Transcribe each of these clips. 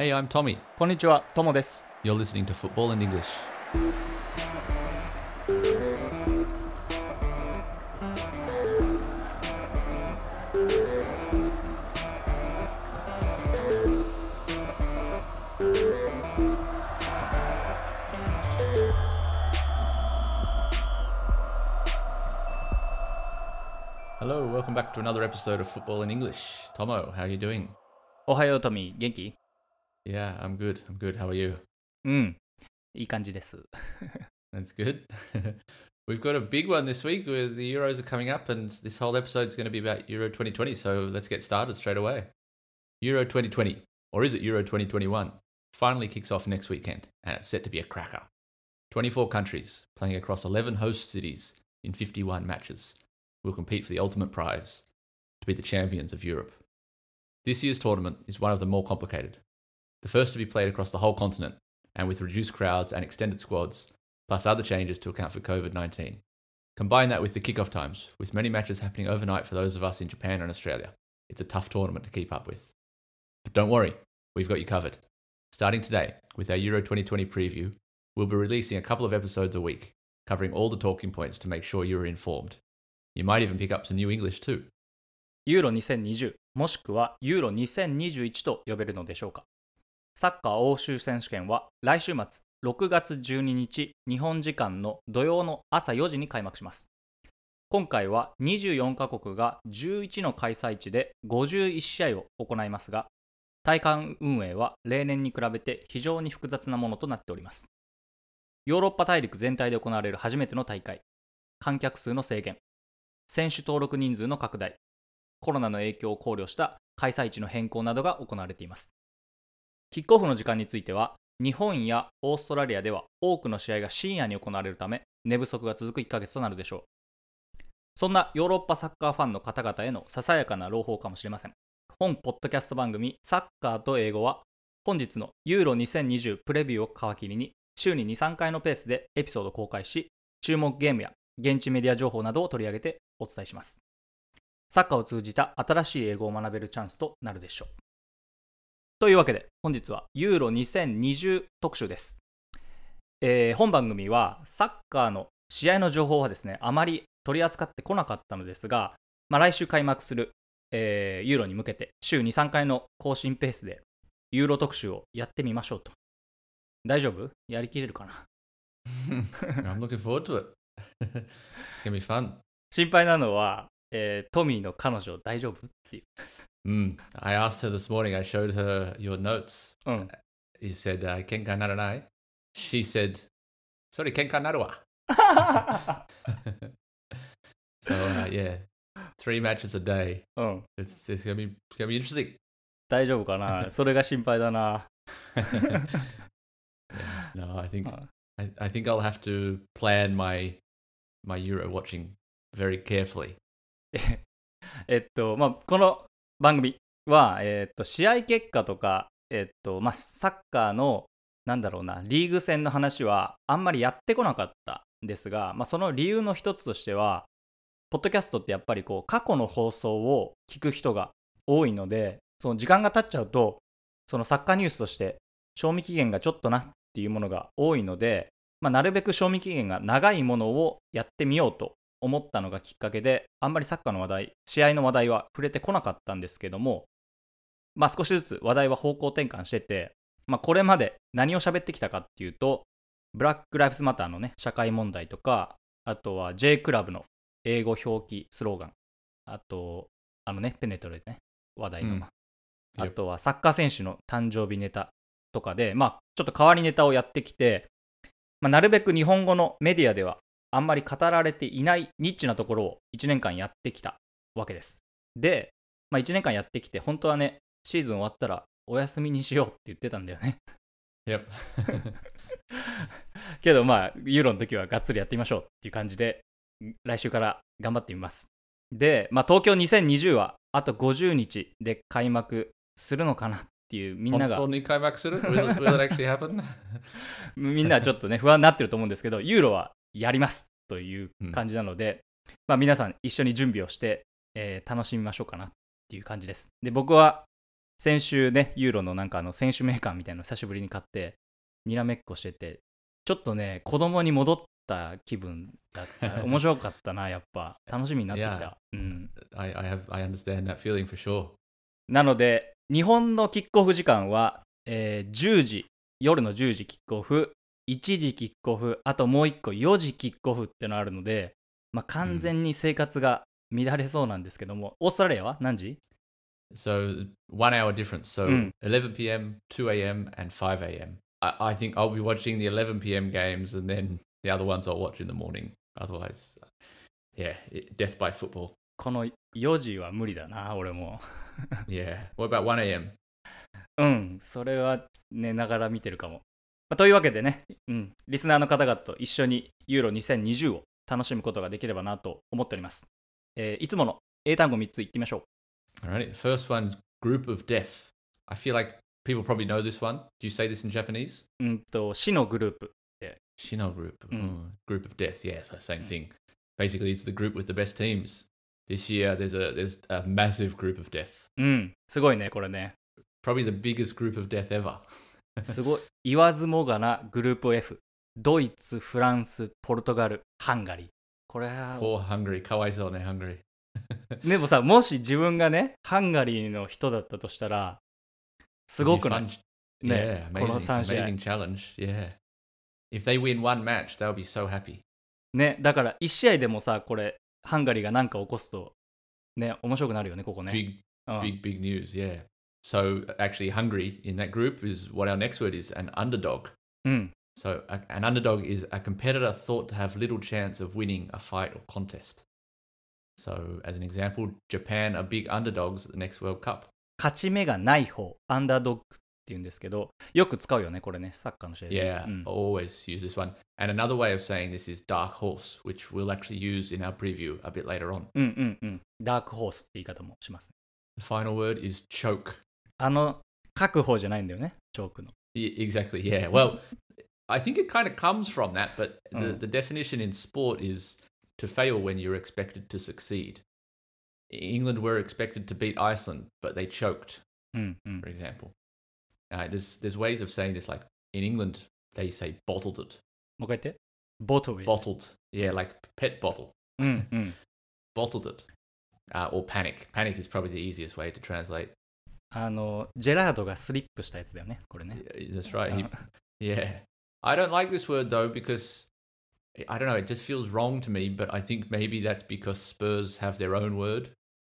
Hey, I'm Tommy. こんにちは、ともです。You're listening to Football in English. Hello, welcome back to another episode of Football in English. Tomo, how are you doing? おはよう、トミー。元気 Yeah, I'm good. I'm good. How are you? うん。いい感じです。 That's good. We've got a big one this week where the Euros are coming up, and this whole episode is going to be about Euro 2020. So let's get started straight away. Euro 2020, or is it Euro 2021? Finally kicks off next weekend, and it's set to be a cracker. 24 countries playing across 11 host cities in 51 matches will compete for the ultimate prize to be the champions of Europe. This year's tournament is one of the more complicated. The first to be played across the whole continent and with reduced crowds and extended squads, plus other changes to account for COVID 19. Combine that with the kickoff times, with many matches happening overnight for those of us in Japan and Australia. It's a tough tournament to keep up with. But don't worry, we've got you covered. Starting today, with our Euro 2020 preview, we'll be releasing a couple of episodes a week, covering all the talking points to make sure you're informed. You might even pick up some new English too. ユーロ2020もしくはユーロ2021と呼べるのでしょうか。 サッカー欧州選手権は来週末6月12日日本時間の土曜の朝4時に開幕します。今回は24カ国が11の開催地で51試合を行いますが、大会運営は例年に比べて非常に複雑なものとなっております。ヨーロッパ大陸全体で行われる初めての大会、観客数の制限、選手登録人数の拡大、コロナの影響を考慮した開催地の変更などが行われています。キックオフの時間については、日本やオーストラリアでは多くの試合が深夜に行われるため、寝不足が続く1ヶ月となるでしょう。そんなヨーロッパサッカーファンの方々へのささやかな朗報かもしれません。本ポッドキャスト番組サッカーと英語は、本日のユーロ2020プレビューを皮切りに、週に2、3回のペースでエピソード公開し、注目ゲームや現地メディア情報などを取り上げてお伝えします。サッカーを通じた新しい英語を学べるチャンスとなるでしょう。というわけで、本日はユーロ2020特集です。えー本番組はサッカーの試合の情報はですね、あまり取り扱ってこなかったのですが、まあ、来週開幕する、えーユーロに向けて週2、3回の更新ペースでユーロ特集をやってみましょうと。大丈夫？やりきれるかな？I'm looking forward to it. it's to be fun. 心配なのは、えートミーの彼女大丈夫？っていう。Mm. I asked her this morning, I showed her your notes. うん。 He said, uh, Kenka naranai. She said, sorry, Kenka narua. so, uh, yeah, three matches a day. うん。 It's, it's going to be it's gonna be interesting. 大丈夫かなそれが心配だな。 no, I think Uh. I, I think I'll have to plan my my Euro watching very carefully. えっと、まあ、この 番組は、えっと、試合結果とか、えっと、まあ、サッカーの、なんだろうな、リーグ戦の話はあんまりやってこなかったんですが、まあ、その理由の一つとしては、ポッドキャストってやっぱりこう、過去の放送を聞く人が多いので、その時間が経っちゃうと、そのサッカーニュースとして、賞味期限がちょっとなっていうものが多いので、まあ、なるべく賞味期限が長いものをやってみようと思ったのがきっかけで、あんまりサッカーの話題、試合の話題は触れてこなかったんですけども、まあ少しずつ話題は方向転換してて、まあこれまで何を喋ってきたかっていうと、ブラック・ライフズ・マターのね、社会問題とか、あとは J クラブの英語表記スローガン、あと、あのね、ペネトレね、話題の、うん。あとはサッカー選手の誕生日ネタとかで、まあちょっと変わりネタをやってきて、まあ、なるべく日本語のメディアではあんまり語られていないニッチなところを1年間やってきたわけです。で、まあ、1年間やってきて、本当はね、シーズン終わったらお休みにしようって言ってたんだよね。Yep. けどまあ、ユーロの時はがっつりやってみましょうっていう感じで、来週から頑張ってみます。で、まあ、東京2020はあと50日で開幕するのかなっていうみんなが Will, will it actually happen? みんなはちょっとね、不安になってると思うんですけど、ユーロはやりますという感じなので、まあ皆さん一緒に準備をして、えー楽しみましょうかなっていう感じです。で、僕は先週ね、ユーロのなんかあの選手名鑑みたいなの久しぶりに買って、にらめっこしてて、ちょっとね、子供に戻った気分だった。面白かったな、やっぱ。楽しみになってき.た。うん。I, I have I understand that feeling for sure. なので、日本のキックオフ時間は、えー10時、夜の10時キックオフ、1時キックオフ、あともう1個4時キックオフってのあるので、まあ、完全に生活が乱れそうなんですけども、オーストラリアは何時 So one hour difference. So Mm. 11 p.m., 2 a.m., and 5 a.m. I, I think I'll be watching the 11 p.m. games, and then the other ones I'll watch in the morning. Otherwise, yeah, death by football. この4時は無理だな、俺も。Yeah. What about 1 a.m.? うん、それは寝ながら見てるかも。まあというわけでね、うん、リスナーの方々と一緒にユーロ2020を楽しむことができればなと思っております。えーいつもの英単語3つ言ってみましょう。Alrighty. The first one is group of death. I feel like people probably know this one. Do you say this in Japanese? うんと、死のグループ。Shino group. Mm. Mm, Group of death. Yeah, so same thing. Basically, it's the group with the best teams. This year, there's a there's a massive group of death. うん、すごいね、これね。Probably the biggest group of death ever. すごい。言わずもがなグループ F。ドイツ、フランス、ポルトガル、ハンガリー。これは。 Poor Hungary。かわいそうね、ハンガリー。でもさ、もし自分がね、ハンガリーの人だったとしたら、すごくない？ね、この3試合。ね、だから1試合でもさ、これ、ハンガリーが何か起こすと、ね、面白くなるよね、ここね。 Big b big news, yeah. So actually, Hungary in that group is what our next word is an underdog. うん。 So a, an underdog is a competitor thought to have little chance of winning a fight or contest. So as an example, Japan are big underdogs at the next World Cup. 勝ち目がない方、アンダードッグって言うんですけど、よく使うよね、これね、サッカーの試合で。 Yeah, うん always use this one. And another way of saying this is dark horse, which we'll actually use in our preview a bit later on. うんうんうん。ダークホースって言い方もしますね。 The final word is choke. あの、確保じゃないんだよね、チョークの。 Y- exactly. Yeah. Well, I think it kind of comes from that, but the, Mm. the definition in sport is to fail when you're expected to succeed. England were expected to beat Iceland, but they choked, うんうん。 for example. Uh, there's there's ways of saying this. Like in England, they say bottled it, もう一回言って。ボトル。 bottled. Yeah, like pet bottle, うんうん。 bottled it, uh, or panic. Panic is probably the easiest way to translate. あの、ジェラードがスリップしたやつだよね、これね。 Yeah, That's right. He, Uh, yeah. I don't like this word though because I don't know, it just feels wrong to me, but I think maybe that's because Spurs have their own word,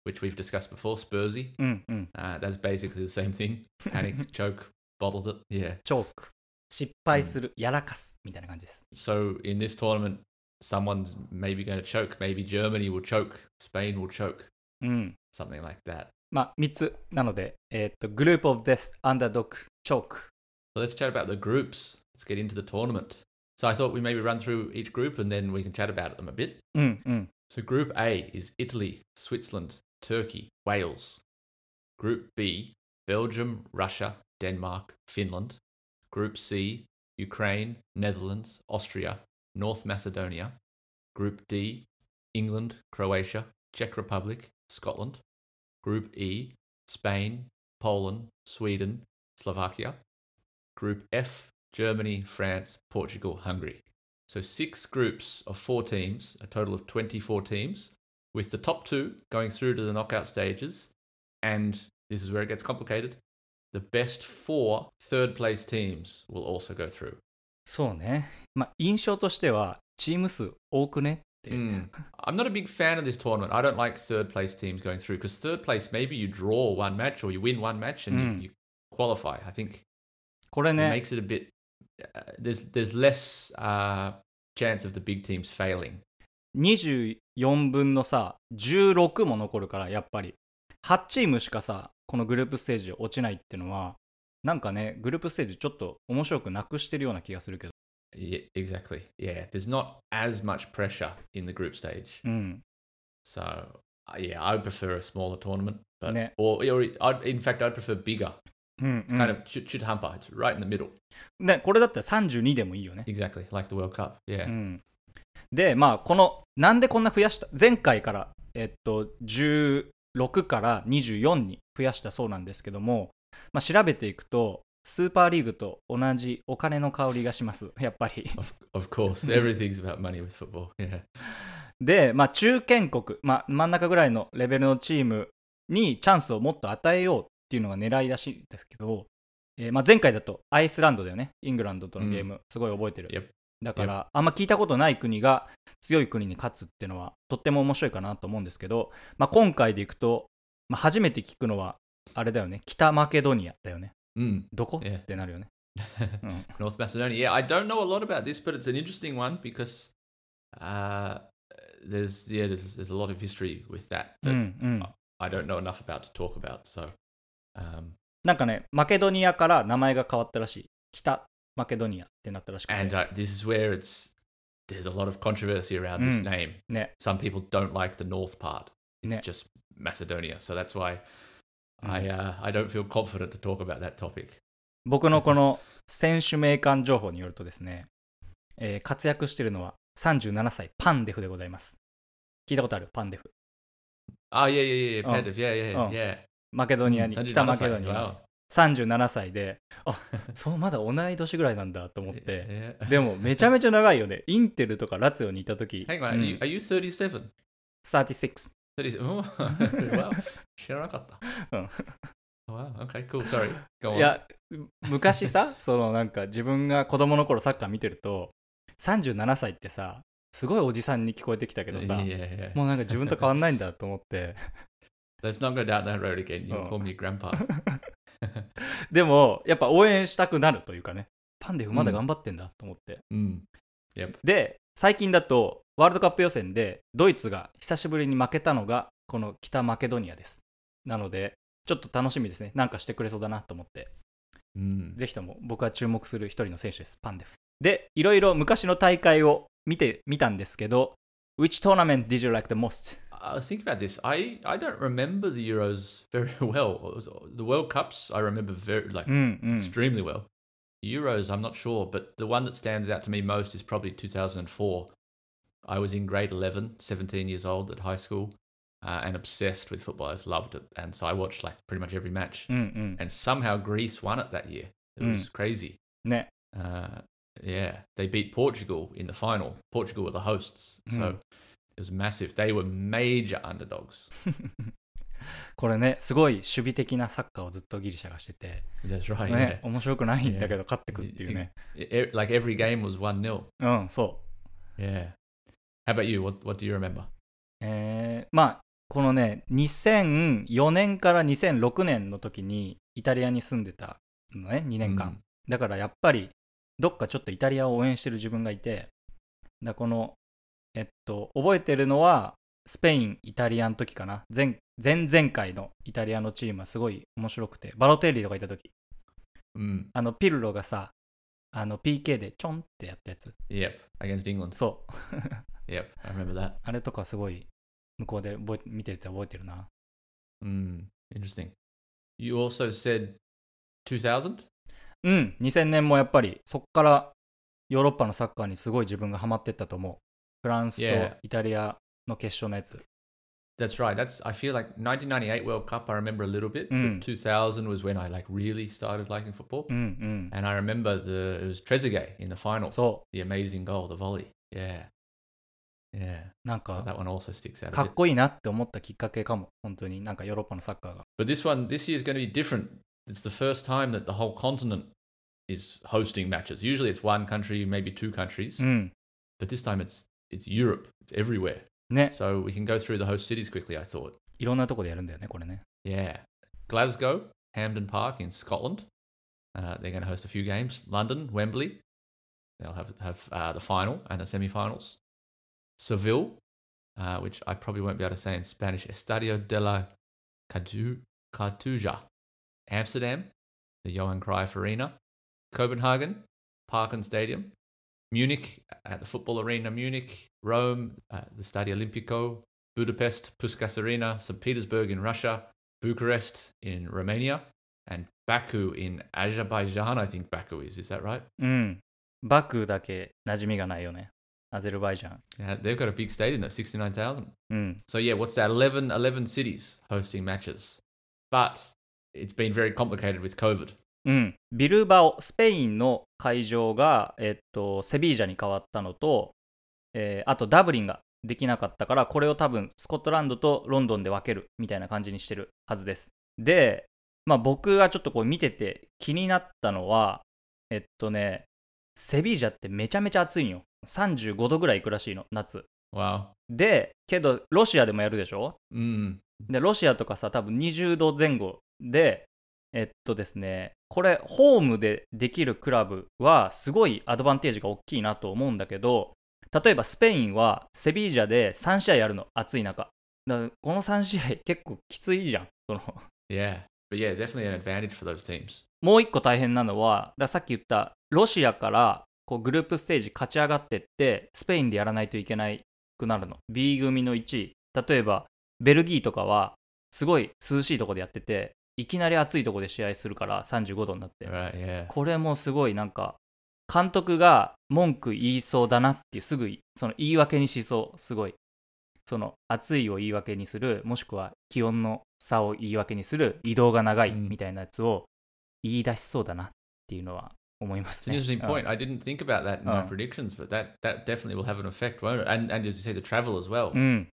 which we've discussed before, Spursy. うんうん。 Uh, that's basically the same thing. Panic, choke, bottled it. Yeah. チョーク。失敗する、やらかす、みたいな感じです。 So in this tournament, someone's maybe going to choke. Maybe Germany will choke. Spain will choke. うん。 Something like that. まあ、3つなので、えっと、Group of Death, Underdog, Choke. So let's chat about the groups. Let's get into the tournament. So I thought we maybe run through each group and then we can chat about them a bit. Mm. mm. So Group A is Italy, Switzerland, Turkey, Wales. Group B, Belgium, Russia, Denmark, Finland. Group C, Ukraine, Netherlands, Austria, North Macedonia. Group D, England, Croatia, Czech Republic, Scotland. Group E, Spain, Poland, Sweden, Slovakia. Group F, Germany, France, Portugal, Hungary. So six groups of four teams, a total of 24 teams, with the top two going through to the knockout stages. And this is where it gets complicated. The best four third place teams will also go through. そうね。まあ、印象としては、チーム数多くねって。 Mm. I'm not a big fan of this tournament. I don't like third place teams going through because third place, maybe you draw one match or you win one match and Mm. you, you qualify. I think これ it ね、makes it a bit, uh, there's, there's less uh, chance of the big teams failing. 24分のさ、16も残るから、やっぱり。8チームしかさ、このグループステージ落ちないっていうのは、なんかね、グループステージちょっと面白くなくしてるような気がするけど。Yeah, exactly. Yeah, there's not as much pressure in the group stage. うん。So uh, yeah, I would prefer a smaller tournament, but Ne. or, or I'd, in fact, I'd prefer bigger. うん、Kind of ch- chithampa. It's right in the middle. ね、これだったら32でもいいよね。Exactly, like the World Cup. Yeah. うん、で、まあ、この、なんでこんな増やした前回から、えっと、16 26から24に増やしたそうなんですけども、まあ、調べていくとスーパーリーグと同じお金の香りがします。やっぱり。Of, of course, everything's about money with football. Yeah. で、まあ、中堅国、まあ、真ん中ぐらいのレベルのチームにチャンスをもっと与えようっていうのが狙いらしいんですけど、えーまあ、前回だとアイスランドだよね。イングランドとのゲーム、すごい覚えてる、Yep. だからあんま聞いたことない国が強い国に勝つっていうのはとっても面白いかなと思うんですけど、まあ、今回でいくと、まあ、初めて聞くのはあれだよね。北マケドニアだよね Mm. どこ、 Yeah. ってなるよね、うん North Macedonia. Yeah, I don't know a lot about this, but it's an interesting one because uh, there's yeah, there's there's a lot of history with that う that んうん、 I don't know enough about to talk about. So, um, なんかねマケドニアから名前が変わったらしい北マケドニアってなったらしくて and uh, this is where it's there's a lot of controversy around this Mm. name. ね Some people don't like the north part. It's Ne. just Macedonia, so that's why I, uh, I don't feel confident to talk about that topic. 僕のこの選手名鑑情報によるとですね、えー、活躍しているのは37歳、パンデフでございます。聞いたことある？パンデフ。あ、いやいやいや、パンデフ、いやいやいや。マケドニアに、北マケドニアにいます。37歳で、あそうまだ同い年ぐらいなんだと思って、でもめちゃめちゃ長いよね。インテルとかラツヨにいたとき。Hang on,、うん、are you 37?36. うん、知らなかった。うん Wow, okay, cool. Sorry. Go on. いや昔さ そのなんか自分が子供の頃サッカー見てると37歳ってさすごいおじさんに聞こえてきたけどさ yeah, yeah. もうなんか自分と変わんないんだと思って Let's not go down that road again. You call me grandpa. でもやっぱ応援したくなるというかねパンデフまだ頑張ってんだと思って、うん、Yep. で最近だとワールドカップ予選でドイツが久しぶりに負けたのがこの北マケドニアですなのでちょっと楽しみですねなんかしてくれそうだなと思って Mm. ぜひとも僕は注目する一人の選手ですパンデフでいろいろ昔の大会を見てみたんですけど Which tournament did you like the most? I was thinking about this. I, I don't remember the Euros very well. The World Cups I remember very like うんうん extremely well. Euros, I'm not sure, but the one that stands out to me most is probably 2004. I was in grade 11, 17 years old at high school, uh, and obsessed with football. I just loved it. And so I watched like pretty much every match. Mm-mm. And somehow Greece won it that year. It mm. was mm. crazy. Nah. Uh, yeah. They beat Portugal in the final. Portugal were the hosts. Mm. So it was massive. They were major underdogs. これねすごい守備的なサッカーをずっとギリシャがしてて、right. ね、面白くないんだけど勝ってくっ.ていうね E- e- Like every game was 1 0. うんそ Yeah. How about you? What, what do you remember? うえー、まあこのね2004年から2006年の時にイタリアに住んでたのね2年間、だからやっぱりどっかちょっとイタリアを応援してる自分がいてだこのえっと覚えてるのはスペインイタリアの時かな前前々回のイタリアのチームはすごい面白くてバロテッリとかいた時 Mm. あのピルロがさあの PK でちょんってやったやつ Yep. Against England. そう Yep. I remember that. あれとかすごい向こうで覚え見てて覚えてるな Mm. Interesting. You also said 2000? うん2000年もやっぱりそっからヨーロッパのサッカーにすごい自分がハマってったと思うフランスと.イタリアの決勝のやつ That's right. That's I feel like 1998 World Cup. I remember a little bit, Mm. but 2000 was when I like really started liking football. うんうん And I remember the it was Trezeguet in the final. そ The amazing goal, the volley. Yeah, yeah. うなん So か that one also sticks out. か A っ bit. こいいなって思ったきっかけかも本当になんかヨーロッパのサッカーが But this one, this year is going to be different. It's the first time that the whole continent is hosting matches. Usually, it's one country, maybe two countries, うん but this time it's it's Europe. It's everywhere. ね So we can go through the host cities quickly. I thought. いろんなとこでやるんだよねこれね Yeah. Glasgow, Hampden Park in Scotland. Uh, they're going to host a few games. London, Wembley. They'll have have uh, the final and the semi-finals. Seville, uh, which I probably won't be able to say in Spanish. Estadio de la Cartu- Cartuja. Amsterdam, the Johan Cruyff Arena. Copenhagen, Parken Stadium. Munich at the football arena, Munich. Rome, uh, the Stadio Olimpico. Budapest, Puskas Arena, St. Petersburg in Russia, Bucharest in Romania, and Baku in Azerbaijan. I think Baku is. Is that right? うんバクだけ馴染みがないよね アゼルバイジャン。 Yeah, they've got a big stadium though, 69,000. うん。 So yeah, what's that? 11, 11 cities hosting matches. But it's been very complicated with COVID. うん。ビルバオ、スペインの会場が、えっと、セビージャに変わったのと、 えーあとダブリンができなかったから、これを多分スコットランドとロンドンで分けるみたいな感じにしてるはずです。で、まあ僕がちょっとこう見てて気になったのは、えっとね、セビージャってめちゃめちゃ暑いんよ。35度ぐらい行くらしいの、夏。で、けど、ロシアでもやるでしょ？Mm. で、ロシアとかさ、多分20度前後で、えっとですね、これ、ホームでできるクラブは、すごいアドバンテージが大きいなと思うんだけど、例えばスペインはセビージャで3試合やるの、暑い中。だからこの3試合結構きついじゃん。その Yeah. But yeah, definitely an advantage for those teams. もう一個大変なのは、ださっき言ったロシアからこうグループステージ勝ち上がってって、スペインでやらないといけないくなるの。B 組の1位。例えば、ベルギーとかは、すごい涼しいとこでやってて、いきなり暑いとこで試合するから35度になって。Right, yeah. これもすごいなんか、監督が文句言いそうだなっていう、すぐその言い訳にしそう、すごい。その暑いを言い訳にする、もしくは気温の差を言い訳にする、移動が長いうんみたいなやつを言い出しそうだなっていうのは思いますね。interesting うん point. I didn't think about that in my Oh. predictions, but that, that definitely will have an effect, won't it? And, and as you say, the travel as well. うん。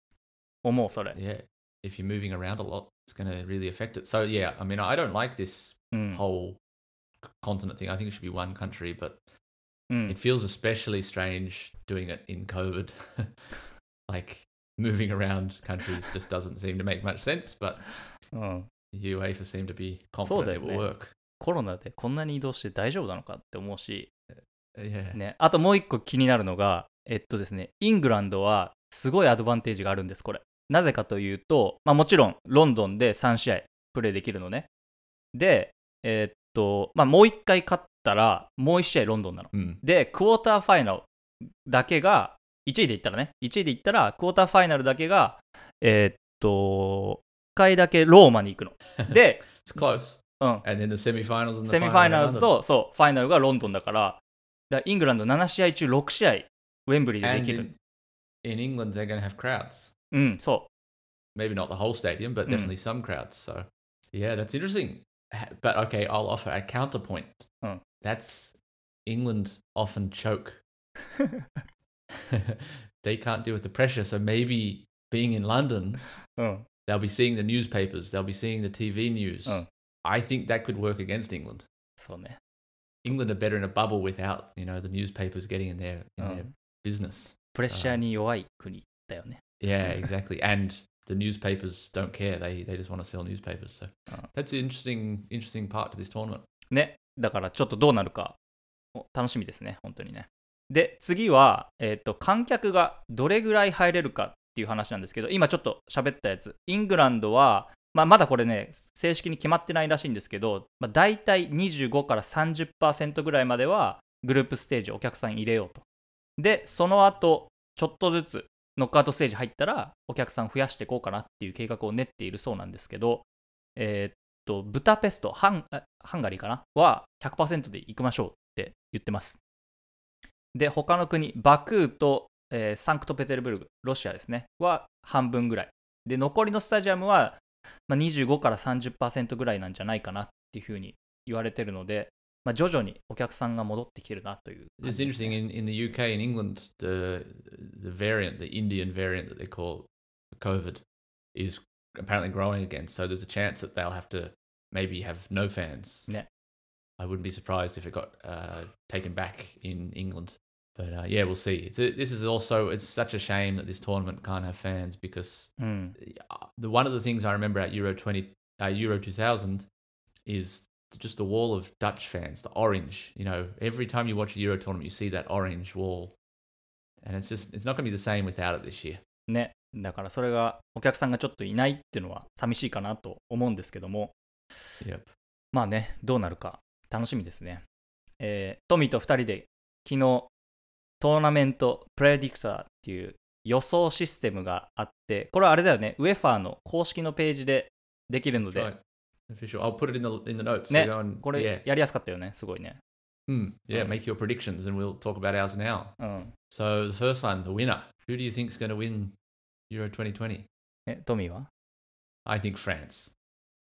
思う、それ。Yeah. If you're moving around a lot, it's going to really affect it. So yeah, I mean, I don't like this うん。whole continent thing. I think it should be one country, but うん it feels especially strange doing it in COVID. like moving around countries just doesn't seem to make much sense, but うん。UEFA seem to be confident it will work. コロナでこんなに移動して大丈夫なのかって思うし、Yeah. ね、あともう一個気になるのが、えっとですね、イングランドはすごいアドバンテージがあるんです、これ。なぜかというと、まあもちろんロンドンで3試合プレーできるのね。で、えっと、まあもう一回勝ったら、もう一試合ロンドンなの。Mm. で、クォーターファイナルだけが、1位でいったらね、1位でいったら、クォーターファイナルだけが、えっと、1回だけローマに行くの。で.うん、セミファイナル.と、そう、ファイナルがロンドンだから、だイングランド7試合中6試合、ウェンブリーでできる。in, England, they're going to have crowds. うん、そ Maybe not the whole stadium, but Mm. definitely some crowds. So, yeah, that's interesting. But okay, I'll offer a counterpoint. that's England often choke. they can't deal with the pressure. So maybe being in London, oh. they'll be seeing the newspapers, they'll be seeing the TV news. Oh. I think that could work against England. England are better in a bubble without, you know, the newspapers getting in their in oh. their business. Pressure so. Yeah, exactly. And the newspapers don't care. They they just want to sell newspapers. So that's an interesting interesting part to this tournament. ね、だからちょっとどうなるか、楽しみですね、本当にね。で、次は、えっ、と、観客がどれぐらい入れるかっていう話なんですけど、今ちょっと喋ったやつ、イングランドは、まあ、まだこれね、正式に決まってないらしいんですけど、まあ、大体25から30%ぐらいまでは、グループステージお客さん入れようと。で、その後、ちょっとずつ、ノックアウトステージ入ったら、お客さん増やしていこうかなっていう計画を練っているそうなんですけど、えーっと、ブダペスト、ハンハンガリーかな？は100%で行きましょうって言ってます。で、他の国、バクーと、えーサンクトペテルブルグ、ロシアですね、は半分ぐらい。で、残りのスタジアムは、まあ、25から30%ぐらいなんじゃないかなっていうふうに言われてるので、まあ、徐々にお客さんが戻ってきてるなという感 It's じですね、interesting in, in the UK and England the the variant, the Indian variant that they call COVID, is apparently growing again. So there's a chance that they'll have to maybe have no fans. Yeah. I wouldn't be surprised if it got uh, taken back in England. But uh, yeah, we'll see. It's a, this is also it's such a shame that this tournament can't have fans because mm. the one of the things I remember at Euro twenty uh, Euro two thousand is just the wall of Dutch fans, the orange. You know, every time you watch a Euro tournament, you see that orange wall, and it's just it's not going to be the same without it this year. Net. だからそれがお客さんがちょっといないっていうのは寂しいかなと思うんですけども、Yep. まあね、どうなるか楽しみですね。えートミーと2人で昨日トーナメントプレディクターっていう予想システムがあって、これはあれだよね、ウェファーの公式のページでできるので、Right. Official. I'll put it in the in the notes. Ne, so and, これやりやすかったよね、すごいね。Mm, yeah, Oh. make your predictions and we'll talk about ours now. うん。So the first one, the winner. Who do you think's going to win Euro 2020? え、トミーは I think France.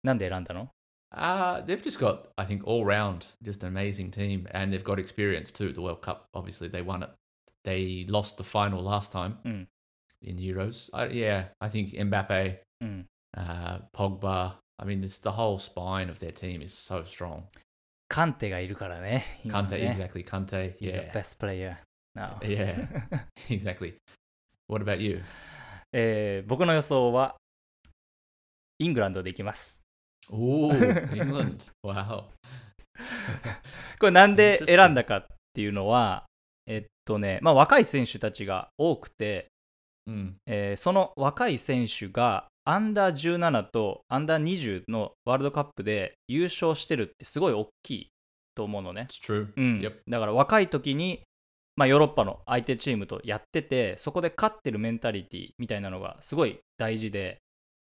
なんで選んだの Uh, they've just got, I think, all round, just an amazing team, and they've got experience too. The World Cup, obviously, they won it. They lost the final last time Mm. in the Euros. I, yeah, I think Mbappe, うん。 uh, Pogba. I mean, this the whole spine of their team is so strong. カンテがいるからね。今 Kante, ね exactly. Kante, He's the yeah, best player now. yeah, exactly. What about you? えー僕の予想は、イングランドでいきます。Ooh, England. Wow. これなんで選んだかっていうのは、えっとね、まあ若い選手たちが多くて、Mm. えーその若い選手がアンダー17とアンダー20のワールドカップで優勝してるってすごい大きいと思うのね。うん、Yep. だから若い時に、まあ、ヨーロッパの相手チームとやっててそこで勝ってるメンタリティみたいなのがすごい大事で、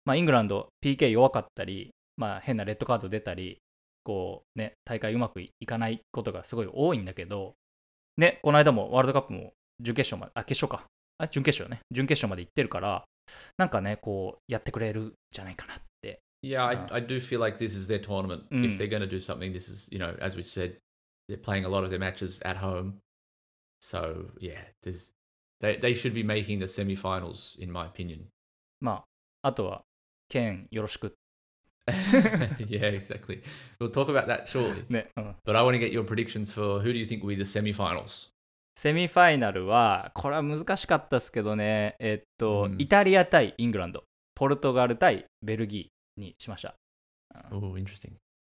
まあ、イングランド PK 弱かったり、まあ、変なレッドカード出たりこう、ね、大会うまくいかないことがすごい多いんだけど、ね、この間もワールドカップも準決勝まであ決勝かあ準決勝ね準決勝まで行ってるからなんかねこうやってくれるんじゃないかなって Yeah, I, Uh, I do feel like this is their tournament. Mm. If they're going to do something, this is, you know, as we said, they're playing a lot of their matches at home. So, yeah, there's they, they should be making the semi-finals, in my opinion. まああとはケンよろしく yeah, exactly. We'll talk about that shortly. ね、うん But I want to get your predictions for who do you think will be the semi-finals? セミファイナルは、これは難しかったですけどね、えっと、うんイタリア対イングランド、ポルトガル対ベルギーにしました。Oh, interesting.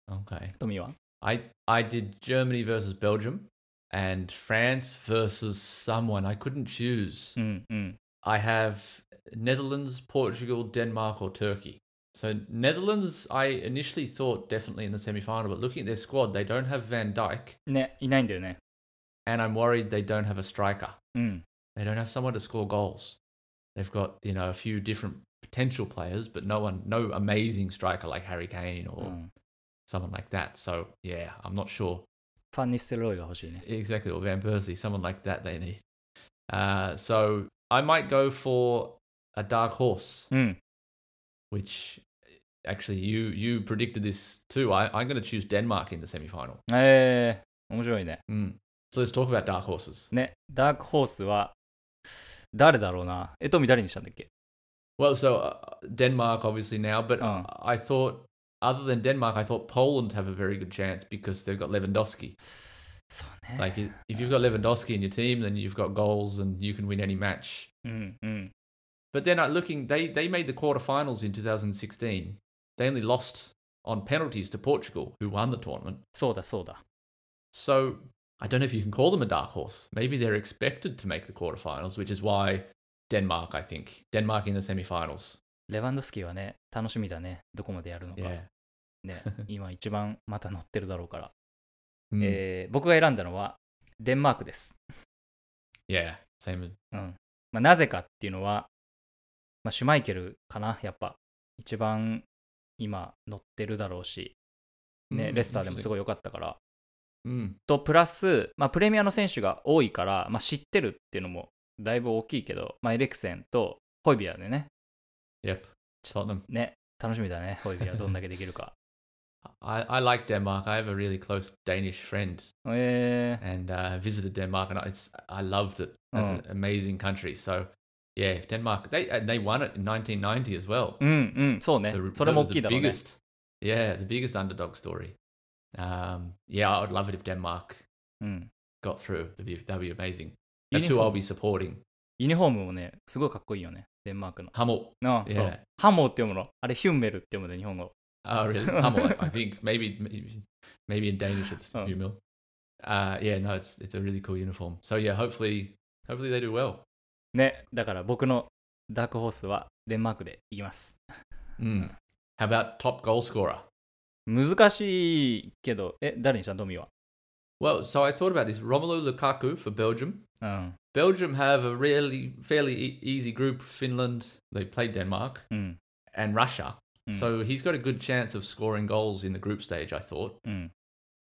Okay. トミーは I I did Germany versus Belgium and France versus someone. I couldn't choose. Mm-hmm. I have Netherlands, Portugal, Denmark, or Turkey. So Netherlands, I initially thought definitely in the semi-final, but looking at their squad, they don't have Van Dijk. And I'm worried they don't have a striker. Mm. They don't have someone to score goals. They've got you know a few different potential players, but no one, no amazing striker like Harry Kane or mm. someone like that. So yeah, I'm not sure. ファンニステロイが欲しいね。exactly or Van Persie, someone like that they need. Uh, so I might go for a dark horse. うん。which actually you you predicted this too. I, I'm going to choose Denmark in the semi-final. えー、面白いね。Mm. So let's talk about dark horses. ね、ダークホースは、誰だろうな。え、トミー誰にしたんだっけ Well, so uh, Denmark obviously now, but Oh. I thought other than Denmark, I thought Poland have a very good chance because they've got Lewandowski. Like if you've got Lewandowski in your team, then you've got goals and you can win any match. Mm-hmm. But they're not looking. They they made the quarterfinals in 2016. They only lost on penalties to Portugal, who won the tournament. Soda, soda. So I don't know if you can call them a dark horse. Maybe they're expected to make the quarterfinals, which is why Denmark, I think, Denmark in the semifinals レバンドフスキーはね、楽しみだね。どこまでやるのか。Yeah. ね、今一番また乗ってるだろうから。Mm. えー僕が選んだのはデンマークです。Yeah. Same. うんまあ、なぜかっていうのは、まあ、シュマイケルかな、やっぱ。一番今乗ってるだろうし、ね Mm, レスターでもす.ごい良かったから。Mm. と、プラス、まあ、プレミアの選手が多いから、まあ、知ってるっていうのもだいぶ大きいけど、まあ、エレクセンとホイビアでね、Yep. Tottenham. ね、楽しみだね、ホイビはどんだけできるか。I, I like Denmark. I have a really close Danish friend oh, え and uh, visited Denmark, and it's I loved it. That's an oh. amazing country. So, yeah, Denmark they uh, they won it in 1990 as well. Mm, mm. ー、うんうん、そうね The- それも大きい the だろうね。biggest, yeah, the biggest underdog story. Um, yeah, I would love it if Denmark mm. got through. That'd be, be amazing. That's who I'll be supporting. ユニフォームもね、すごいかっこいいよね。デンマークの。Hummel. なあ、Yeah. そう。ハモって読むの。あれ、ヒュンメルって読むの、日本語。Oh, really? Hummel. I think maybe maybe- maybe in Danish it's Oh. Humil. Uh, yeah, no, it's it's a really cool uniform. So yeah, hopefully hopefully they do well. ね、だから僕のダークホースはデンマークでいきます。Mm. How about top goal scorer? 難しいけど、え、誰にしたんトミーは。Well, so I thought about this. Romelu Lukaku for Belgium. うん。Belgium have a really fairly e- easy group. Finland, they played Denmark うん。 and Russia. Mm. So he's got a good chance of scoring goals in the group stage, I thought. うん。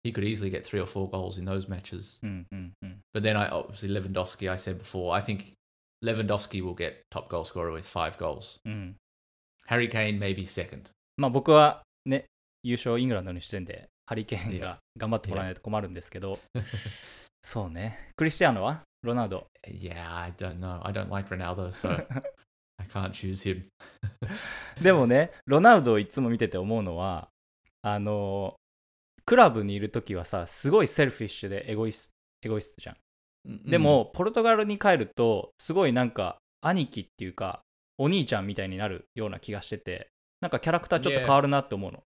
he could easily get three or four goals in those matches. うんうんうん。 But then I obviously Lewandowski, I said before, I think Lewandowski will get top goal scorer with five goals. うん、 Harry Kane maybe second. まあ僕はね、優勝イングランドにしてんで、ハリケーンが頑張ってもらわないと困るんですけど、そうね。クリスティアーノは ロナウド。Yeah, I don't know. I don't like Ronaldo, so I can't choose him. でもね、ロナウドをいつも見てて思うのは、あの、クラブにいるときはさ、すごい selfish でエゴイスエゴイストじゃん。Mm, でも、ポルトガルに帰ると、すごいなんか、兄貴っていうか、お兄ちゃんみたいになるような気がしてて、なんかキャラクターちょっと変わるなって思うの。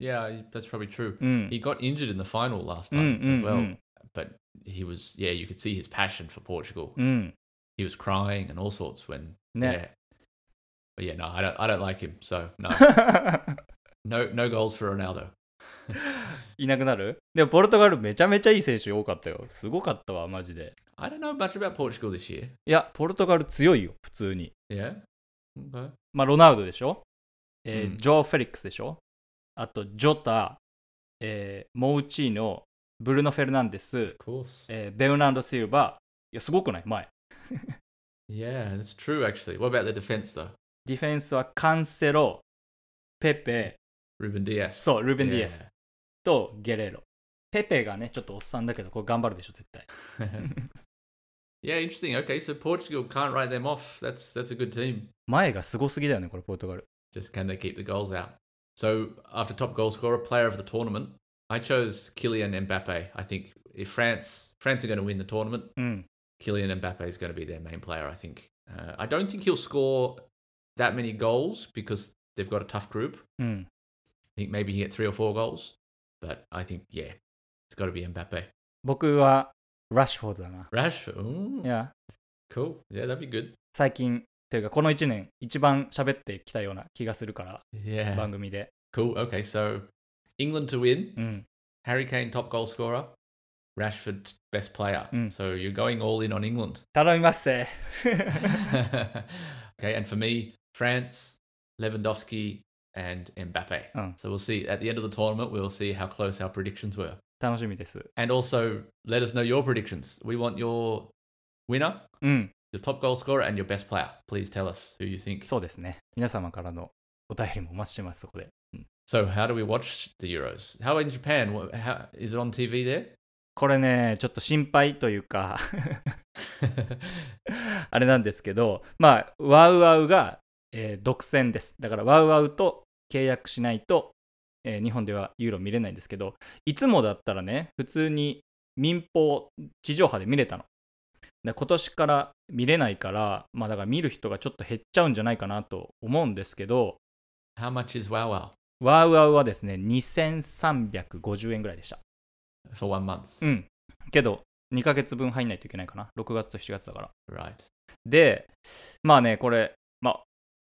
yeah, that's probably true. うん。He got injured in the final last うん time う as ん well, うん。But he was yeah, you could see his passion for Portugal. うん。He was crying and all sorts when ね。yeah. But yeah, no, I don't I don't like him. So no. no no goals for Ronaldo. いなくなるでもポルトガルめちゃめちゃいい選手多かったよ。すごかったわ、マジで。I don't know much about Portugal this year. いや、ポルトガル強いよ、普通に。Yeah. Okay. まあ、ロナウドでしょ、えーうんジョー・フェリックスでしょあと、ジョタ、えーモウチーノ、ブルノ・フェルナンデス.えーベウナンド・シルバいや、すごくない前。Yeah, that's true actually. What about the defense though? ディフェンスはカンセロ、ペペ Ruben Diaz. そう、ルベン・ディ.アスとゲレロ。ペペがね、ちょっとおっさんだけど、これ頑張るでしょ、絶対。yeah, interesting. Okay, so Portugal can't write them off. That's that's a good team. 前がすごすぎだよね、これ、ポルトガル。Just can they keep the goals out? So after top goal scorer, player of the tournament, I chose Kylian Mbappe. I think if France France are going to win the tournament, うん。 Kylian Mbappe is going to be their main player. I think. Uh, I don't think he'll score that many goals because they've got a tough group. うん。 I think maybe he get three or four goals, but I think yeah, it's got to be Mbappe. 僕はラッシュフォードだな。 Rashford, ooh, いや、 cool. Yeah, that'd be good. 最近、というか、この1年、一番喋ってきたような気がするから、 Yeah, 番組で。 cool. Okay, so England to win. うん。 Harry Kane top goal scorer. Rashford best player. Mm. So you're going all in on England. 頼みますせ。 okay, and for me, France, Lewandowski, and Mbappe. Oh. So we'll see at the end of the tournament. We'll see how close our predictions were, 楽しみです。 and also let us know your predictions. We want your winner, うん。 your top goal scorer, and your best player. Please tell us who you think.そうですね。皆様からのお便りもお待ちしてます、そこで。 So how do we watch the Euros? How in Japan? What- How is it on TV there? これね、ちょっと心配というか、あれなんですけど、まあ、ワウワウが、えー独占です。だから、ワウワウと契約しないと、えー日本ではユーロ見れないんですけど、いつもだったらね、普通に民放、地上波で見れたの。で今年から見れないから、まあだから見る人がちょっと減っちゃうんじゃないかなと思うんですけど、how much is Wow Wow ワウワウはですね、2350円ぐらいでした。for one month? うん。けど、2ヶ月分入んないといけないかな。6月と7月だから。Right. で、まあね、これ、まあ、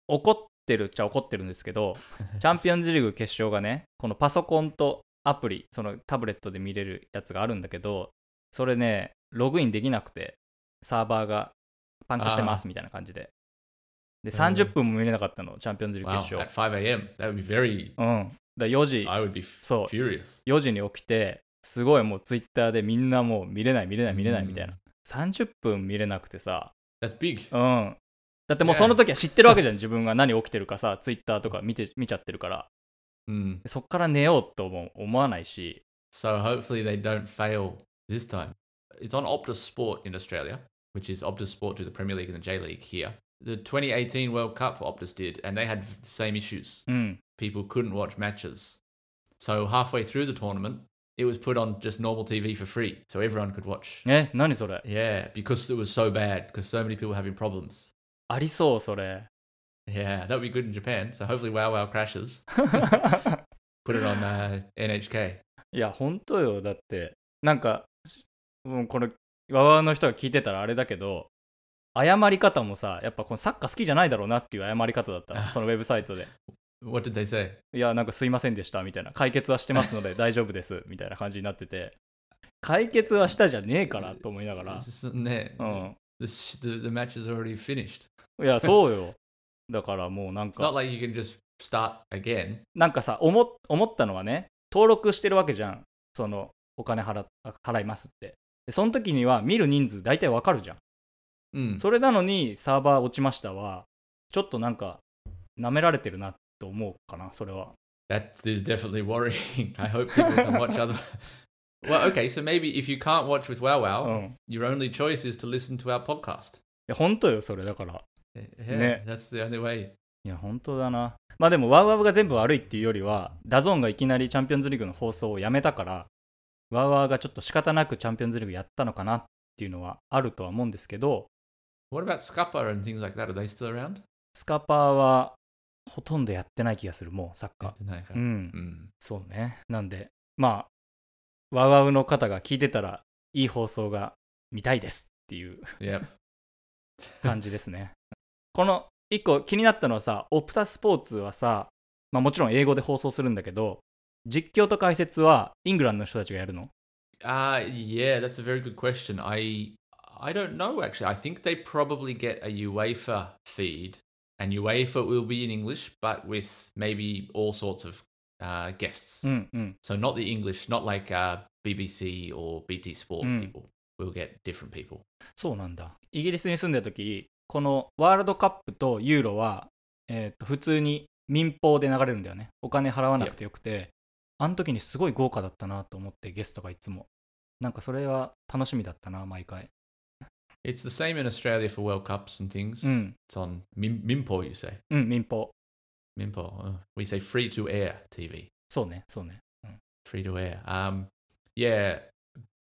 怒ってるっちゃ怒ってるんですけど、チャンピオンズリーグ決勝がね、このパソコンとアプリ、そのタブレットで見れるやつがあるんだけど、それね、ログインできなくて、サーバーがパンクしてますみたいな感じで。で、30分も見れなかったの、チャンピオンズリーグ Wow. 決 At 勝。5 a.m. That would be very. うん。だ4時、I would be f- So- furious. 4時に起きて、すごいもうツイッターでみんなもう見れない見れない見れないみたいなうん。30分見れなくてさ、That's big. うん。だってもうその時は知ってるわけじゃん、自分が何起きてるかさ、ツイッターとか見て見ちゃってるから。Mm. そっから寝ようとも思わないし、So hopefully they don't fail this time. It's on Optus Sport in Australia, which is Optus Sport to the Premier League and the J League here. The 2018 World Cup Optus did, and they had the same issues. うん。 People couldn't watch matches. So halfway through the tournament, it was put on just normal TV for free, so everyone could watch. え、何それ Yeah, because it was so bad, because so many people were having problems. ありそう、それ。 Yeah, that would be good in Japan. So hopefully WoW WoW crashes. Put it on uh, NHK. いや、本当よ。だって、なんか、しもうこれ、わわの人が聞いてたらあれだけど、 謝り方もさ、やっぱこのサッカー好きじゃないだろうなっていう謝り方だったの。そのウェブサイトで。What did they say? いや、なんかすいませんでしたみたいな。解決はしてますので大丈夫ですみたいな感じになってて、解決はしたじゃねえからと思いながら。Ne- うん。the, the, the match is already finished. いや、そうよ。だからもうなん It's not か、like you can just start again. なんかさ、思っ思ったのはね、登録してるわけじゃん。そのお金払払いますってでその時には見る人数大体わかるじゃん Mm. それなのにサーバー落ちましたはちょっとなんか舐められてるなと思うかなそれは That is definitely worrying. I hope people can watch other. well, okay, so maybe if you can't watch with WOWOW, うん your only choice is to listen to our podcast. いや本当よそれだから Yeah, ね。 that's the only way. いや本当だなまあでも WOWOW が全部悪いっていうよりは DAZN がいきなりチャンピオンズリーグの放送をやめたから WOWOW がちょっと仕方なくチャンピオンズリーグやったのかなっていうのはあるとは思うんですけど What about Scupper and things like that? Are they still around? スカパーはほとんどやってない気がするもうサッカー I don't know. うん Mm. そうねなんでまあワウワウの方が聞いてたらいい放送が見たいですっていう Yep. 感じですねこの一個気になったのはさオプタスポーツはさ、まあ、もちろん英語で放送するんだけど実況と解説はイングランドの人たちがやるの？Uh, yeah, that's a very good question. I I don't know actually. I think they probably get a UEFA feed, and UEFA will be in English, but with maybe all sorts of uh, guests. うんうん So not the English, not like uh, BBC or BT Sport Mm. people. We'll get different people. そうなんだイギリスに住んでた時このワールドカップとユーロは、えーと普通に民放で流れるんだよねお金払わなくてよくてあの時にすごい豪華だったなと思ってゲストがいつもなんかそれは楽しみだったな毎回 It's the same in Australia for World Cups and things. うん It's on Mim- Mimpo, you say. うん民放 Mimpo. Uh, we say free to air TV. そうねそうね free to air. Um, yeah,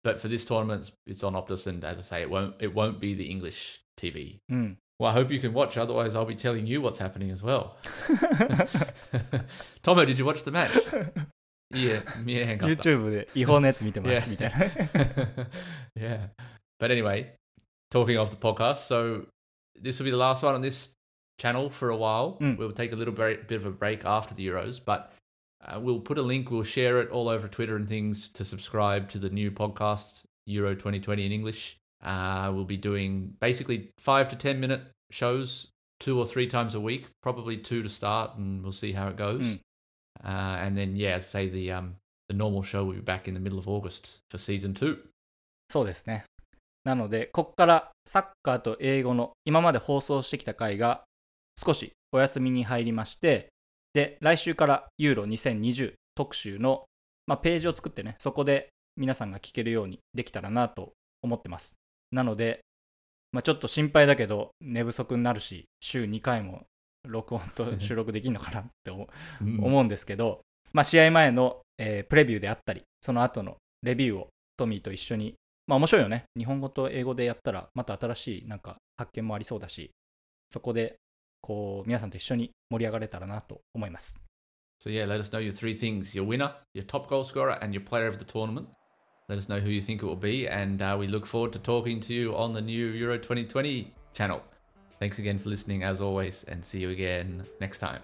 but for this tournament, it's on Optus, and as I say, it won't it won't be the English TV. うん Well, I hope you can watch. Otherwise, I'll be telling you what's happening as well. Tomo, did you watch the match? yeah, yeah, got that. YouTube で違法なやつ見てます Yeah. みたいな yeah. But anyway, talking of the podcast, so this will be the last one on this channel for a while. Mm. We'll take a little break, bit of a break after the Euros, but uh, we'll put a link, we'll share it all over Twitter and things to subscribe to the new podcast, Euro 2020 in English. Uh, we'll be doing basically five to 10 minute shows two or three times a week, probably two to start, and we'll see how it goes. Mm. Uh, and then, yeah, say the um, the normal show will be back in the middle of August for season two. そうですね。 なので、こっからサッカーと英語の今まで放送してきた回が少しお休みに入りまして、で、来週からユーロ2020特集の、まあ、ページを作ってね、そこで皆さんが聞けるようにできたらなと思ってます。なので、まあ、ちょっと心配だけど寝不足になるし、週2回も録音と 収録できるのかなって思う Mm. んですけど、まあ、試合前の、えープレビューであったり、その後のレビューをトミーと一緒に、まあ面白いよね。日本語と英語でやったら、また新しいなんか発見もありそうだし、そこで、こう、皆さんと一緒に盛り上がれたらなと思います。So yeah, let us know your three things: your winner, your top goal scorer, and your player of the tournament. Let us know who you think it will be, and uh, we look forward to talking to you on the new Euro 2020 channel. Thanks again for listening, as always, and see you again next time.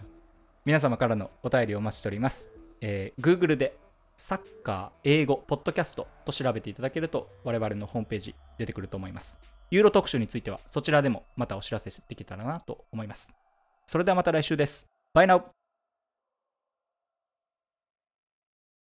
皆様からのお便りをお待ちしております。えー Google でサッカー、英語、ポッドキャストと調べていただけると我々のホームページ出てくると思います。ユーロ特集についてはそちらでもまたお知らせできたらなと思います。それではまた来週です。バイナウ